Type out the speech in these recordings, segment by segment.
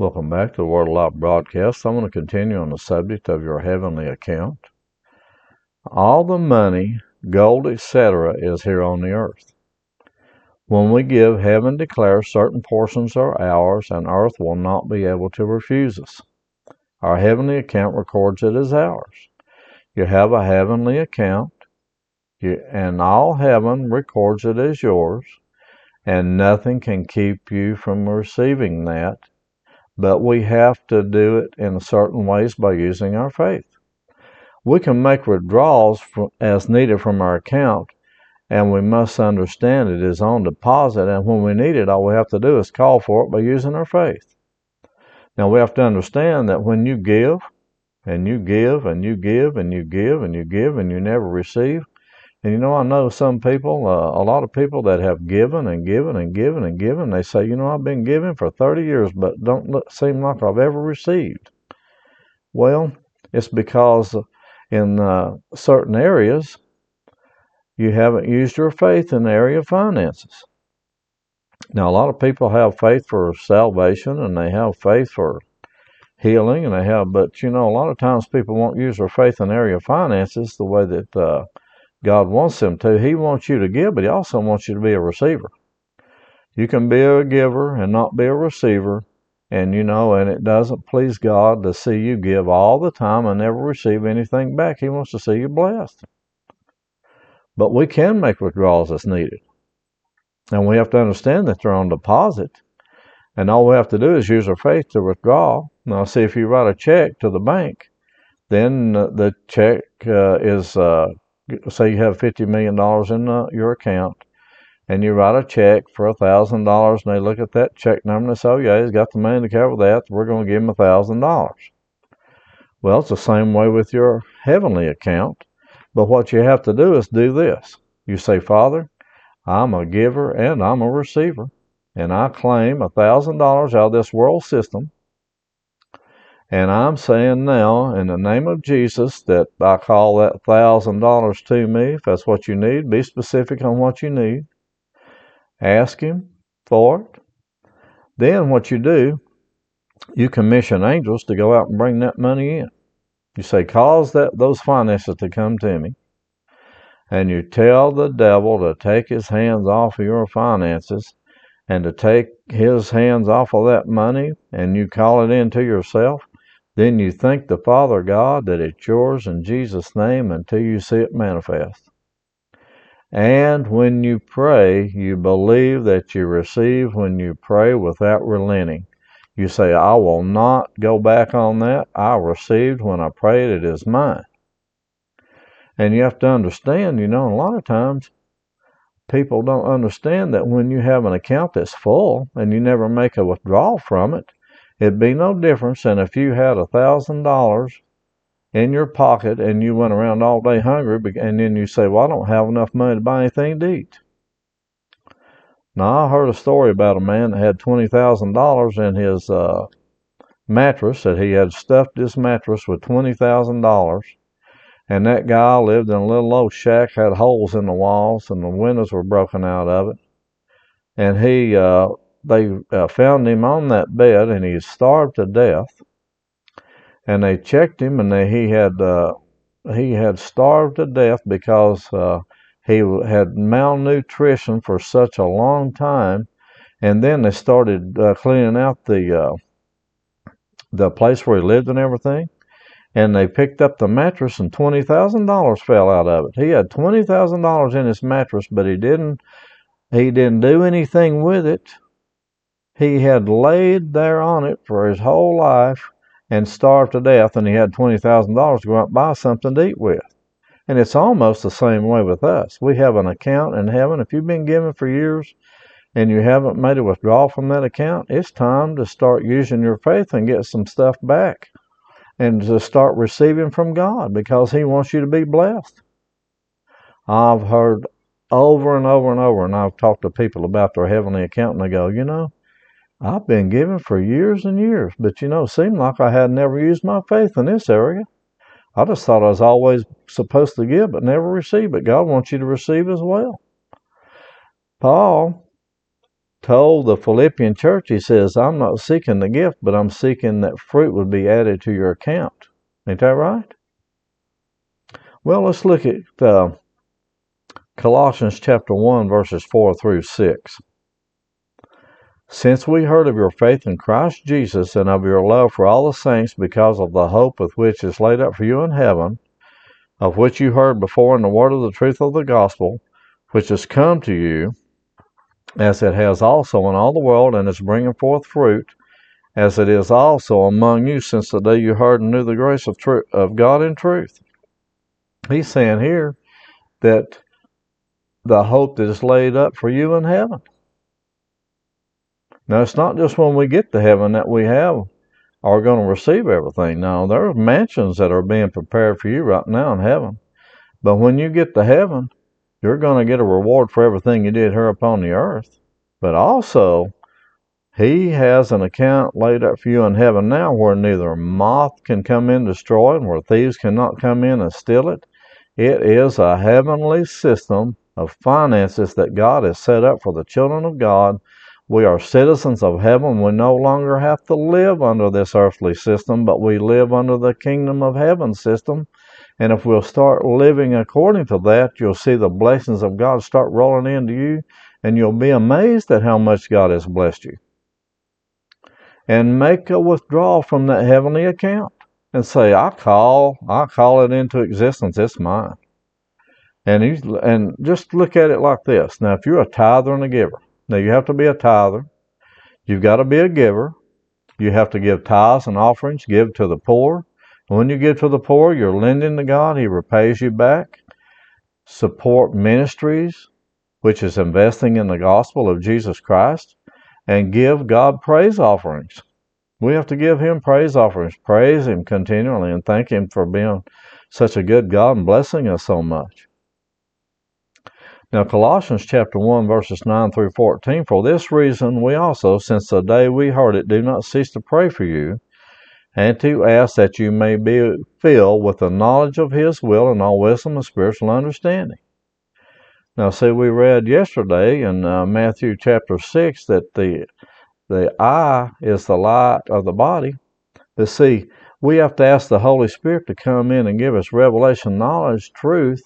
Welcome back to the Word Alive broadcast. I'm going to continue on the subject of your heavenly account. All the money, gold, etc., is here on the earth. When we give, heaven declares certain portions are ours, and earth will not be able to refuse us. Our heavenly account records it as ours. You have a heavenly account, and all heaven records it as yours, and nothing can keep you from receiving that but we have to do it in certain ways by using our faith. We can make withdrawals as needed from our account, and we must understand it is on deposit, and when we need it, all we have to do is call for it by using our faith. Now, we have to understand that when you give, and you give, and you give, and you give, and you give, and you never receive, and you know, I know some people, uh, a lot of people that have given and given and given and given. They say, you know, I've been giving for 30 years, but don't look, seem like I've ever received. Well, it's because in uh, certain areas, you haven't used your faith in the area of finances. Now, a lot of people have faith for salvation and they have faith for healing and they have, but you know, a lot of times people won't use their faith in the area of finances the way that uh, God wants them to. He wants you to give, but He also wants you to be a receiver. You can be a giver and not be a receiver, and you know, and it doesn't please God to see you give all the time and never receive anything back. He wants to see you blessed. But we can make withdrawals as needed. And we have to understand that they're on deposit. And all we have to do is use our faith to withdraw. Now, see, if you write a check to the bank, then the check uh, is uh, say you have $50 million in uh, your account and you write a check for a $1,000 and they look at that check number and they say, oh, yeah, he's got the money to cover that. We're going to give him a $1,000. Well, it's the same way with your heavenly account. But what you have to do is do this. You say, Father, I'm a giver and I'm a receiver, and I claim a $1,000 out of this world system and I'm saying now, in the name of Jesus, that I call that $1,000 to me. If that's what you need, be specific on what you need. Ask Him for it. Then what you do, you commission angels to go out and bring that money in. You say, cause that those finances to come to me. And you tell the devil to take his hands off of your finances and to take his hands off of that money and you call it into yourself then you thank the Father God that it's yours in Jesus' name until you see it manifest. And when you pray, you believe that you receive when you pray without relenting. You say, I will not go back on that. I received when I prayed, it is mine. And you have to understand, you know, a lot of times people don't understand that when you have an account that's full and you never make a withdrawal from it, It'd be no difference than if you had a thousand dollars in your pocket and you went around all day hungry, and then you say, "Well, I don't have enough money to buy anything to eat." Now, I heard a story about a man that had twenty thousand dollars in his uh, mattress. That he had stuffed his mattress with twenty thousand dollars, and that guy lived in a little old shack, had holes in the walls, and the windows were broken out of it. And he uh, they uh, found him on that bed and he starved to death. And they checked him and they, he had uh, he had starved to death because uh, he had malnutrition for such a long time. And then they started uh, cleaning out the uh, the place where he lived and everything. And they picked up the mattress and twenty thousand dollars fell out of it. He had twenty thousand dollars in his mattress, but he didn't he didn't do anything with it he had laid there on it for his whole life and starved to death, and he had $20,000 to go out and buy something to eat with. And it's almost the same way with us. We have an account in heaven. If you've been giving for years and you haven't made a withdrawal from that account, it's time to start using your faith and get some stuff back and to start receiving from God because He wants you to be blessed. I've heard over and over and over, and I've talked to people about their heavenly account, and they go, you know, I've been giving for years and years, but you know, seemed like I had never used my faith in this area. I just thought I was always supposed to give but never receive, but God wants you to receive as well. Paul told the Philippian church, he says, I'm not seeking the gift, but I'm seeking that fruit would be added to your account. Ain't that right? Well, let's look at uh, Colossians chapter 1, verses 4 through 6. Since we heard of your faith in Christ Jesus and of your love for all the saints because of the hope with which is laid up for you in heaven, of which you heard before in the word of the truth of the gospel, which has come to you, as it has also in all the world, and is bringing forth fruit, as it is also among you since the day you heard and knew the grace of, tr- of God in truth. He's saying here that the hope that is laid up for you in heaven. Now, it's not just when we get to heaven that we have are going to receive everything. Now, there are mansions that are being prepared for you right now in heaven. But when you get to heaven, you're going to get a reward for everything you did here upon the earth. But also, he has an account laid up for you in heaven now where neither moth can come in destroy and where thieves cannot come in and steal it. It is a heavenly system of finances that God has set up for the children of God we are citizens of heaven. We no longer have to live under this earthly system, but we live under the kingdom of heaven system. And if we'll start living according to that, you'll see the blessings of God start rolling into you, and you'll be amazed at how much God has blessed you. And make a withdrawal from that heavenly account and say, I call, I call it into existence. It's mine. And and just look at it like this. Now, if you're a tither and a giver, now, you have to be a tither. You've got to be a giver. You have to give tithes and offerings, give to the poor. When you give to the poor, you're lending to God. He repays you back. Support ministries, which is investing in the gospel of Jesus Christ. And give God praise offerings. We have to give Him praise offerings, praise Him continually, and thank Him for being such a good God and blessing us so much. Now, Colossians chapter 1, verses 9 through 14. For this reason, we also, since the day we heard it, do not cease to pray for you, and to ask that you may be filled with the knowledge of His will and all wisdom and spiritual understanding. Now, see, we read yesterday in uh, Matthew chapter 6 that the, the eye is the light of the body. But see, we have to ask the Holy Spirit to come in and give us revelation, knowledge, truth,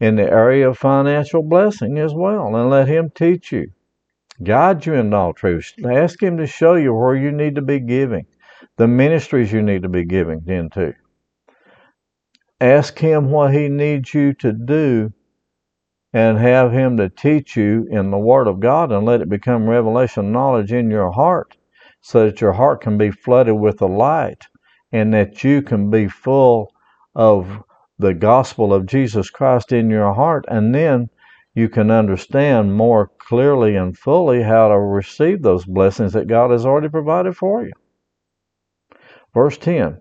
in the area of financial blessing as well and let Him teach you, guide you in all truth. Ask Him to show you where you need to be giving, the ministries you need to be giving into. Ask Him what He needs you to do and have Him to teach you in the Word of God and let it become revelation knowledge in your heart so that your heart can be flooded with the light and that you can be full of the gospel of Jesus Christ in your heart, and then you can understand more clearly and fully how to receive those blessings that God has already provided for you. Verse 10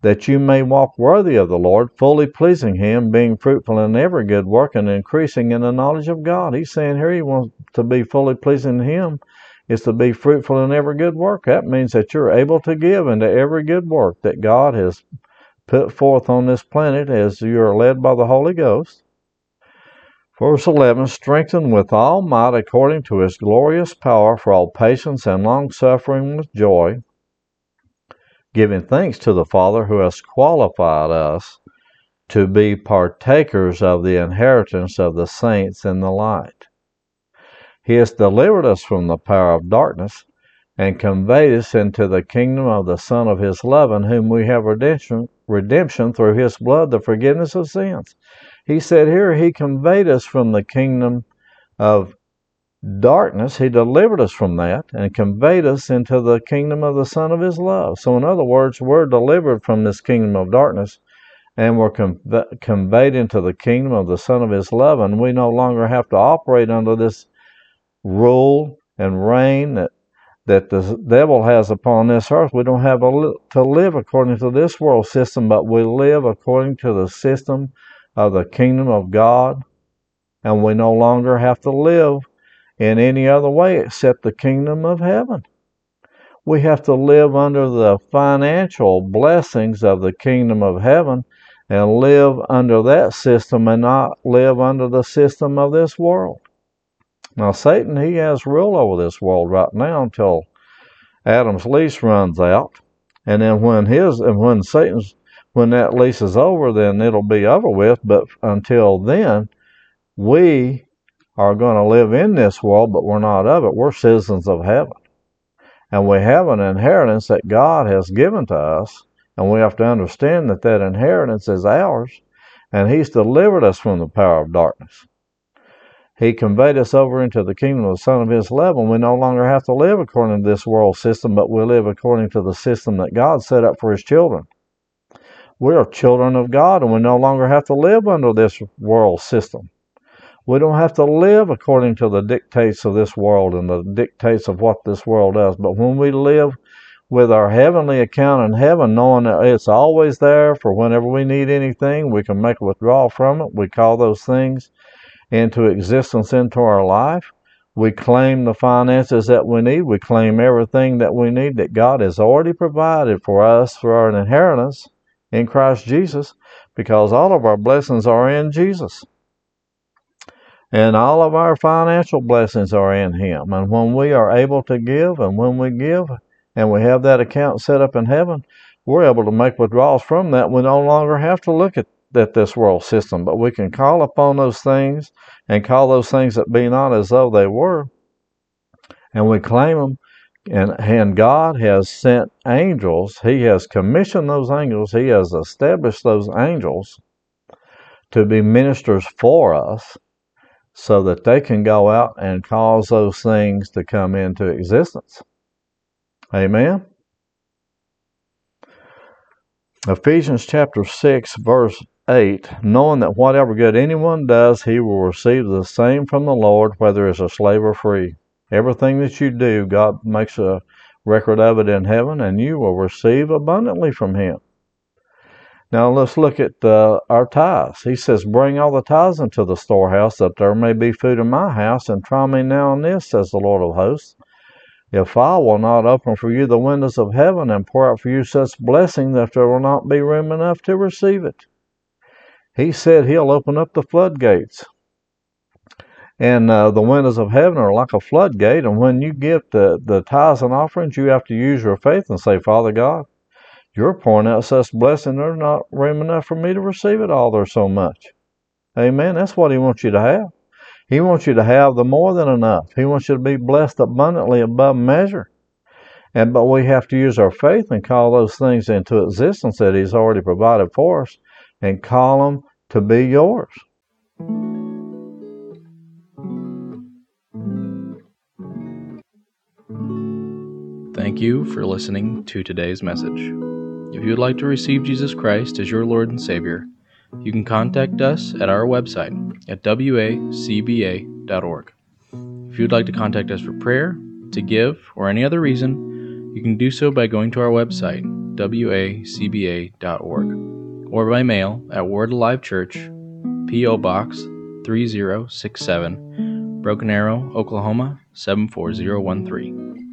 That you may walk worthy of the Lord, fully pleasing Him, being fruitful in every good work and increasing in the knowledge of God. He's saying here He wants to be fully pleasing to Him is to be fruitful in every good work. That means that you're able to give into every good work that God has put forth on this planet as you are led by the Holy Ghost. Verse 11 Strengthened with all might according to his glorious power for all patience and long suffering with joy, giving thanks to the Father who has qualified us to be partakers of the inheritance of the saints in the light. He has delivered us from the power of darkness and conveyed us into the kingdom of the Son of his love, in whom we have redemption, redemption through his blood, the forgiveness of sins. He said here, he conveyed us from the kingdom of darkness. He delivered us from that and conveyed us into the kingdom of the Son of his love. So, in other words, we're delivered from this kingdom of darkness and we're conv- conveyed into the kingdom of the Son of His love, and we no longer have to operate under this rule and reign that that the devil has upon this earth. We don't have li- to live according to this world system, but we live according to the system of the kingdom of God, and we no longer have to live in any other way except the kingdom of heaven. We have to live under the financial blessings of the kingdom of heaven and live under that system and not live under the system of this world. Now, Satan, he has rule over this world right now until Adam's lease runs out. And then when his, and when Satan's, when that lease is over, then it'll be over with. But until then, we are going to live in this world, but we're not of it. We're citizens of heaven. And we have an inheritance that God has given to us. And we have to understand that that inheritance is ours. And He's delivered us from the power of darkness. He conveyed us over into the kingdom of the Son of His love, and we no longer have to live according to this world system, but we live according to the system that God set up for His children. We are children of God, and we no longer have to live under this world system. We don't have to live according to the dictates of this world and the dictates of what this world does. But when we live with our heavenly account in heaven, knowing that it's always there for whenever we need anything, we can make a withdrawal from it. We call those things into existence into our life. We claim the finances that we need. We claim everything that we need that God has already provided for us for our inheritance in Christ Jesus because all of our blessings are in Jesus. And all of our financial blessings are in Him. And when we are able to give, and when we give, and we have that account set up in heaven, we're able to make withdrawals from that. We no longer have to look at that this world system, but we can call upon those things and call those things that be not as though they were, and we claim them. And, and God has sent angels. He has commissioned those angels. He has established those angels to be ministers for us so that they can go out and cause those things to come into existence. Amen. Ephesians chapter 6, verse 8 Knowing that whatever good anyone does, he will receive the same from the Lord, whether as a slave or free. Everything that you do, God makes a record of it in heaven, and you will receive abundantly from Him. Now let's look at uh, our tithes. He says, Bring all the tithes into the storehouse, that there may be food in my house, and try me now in this, says the Lord of hosts. If I will not open for you the windows of heaven and pour out for you such blessing that there will not be room enough to receive it. He said he'll open up the floodgates. And uh, the windows of heaven are like a floodgate. And when you give the, the tithes and offerings, you have to use your faith and say, Father God, you're pouring out such blessing, there's not room enough for me to receive it all. There's so much. Amen. That's what He wants you to have. He wants you to have the more than enough. He wants you to be blessed abundantly above measure. And but we have to use our faith and call those things into existence that He's already provided for us and call them to be yours. Thank you for listening to today's message. If you would like to receive Jesus Christ as your Lord and Savior, you can contact us at our website at wacba.org. If you'd like to contact us for prayer, to give, or any other reason, you can do so by going to our website, wacba.org, or by mail at Word Alive Church, P.O. Box 3067, Broken Arrow, Oklahoma 74013.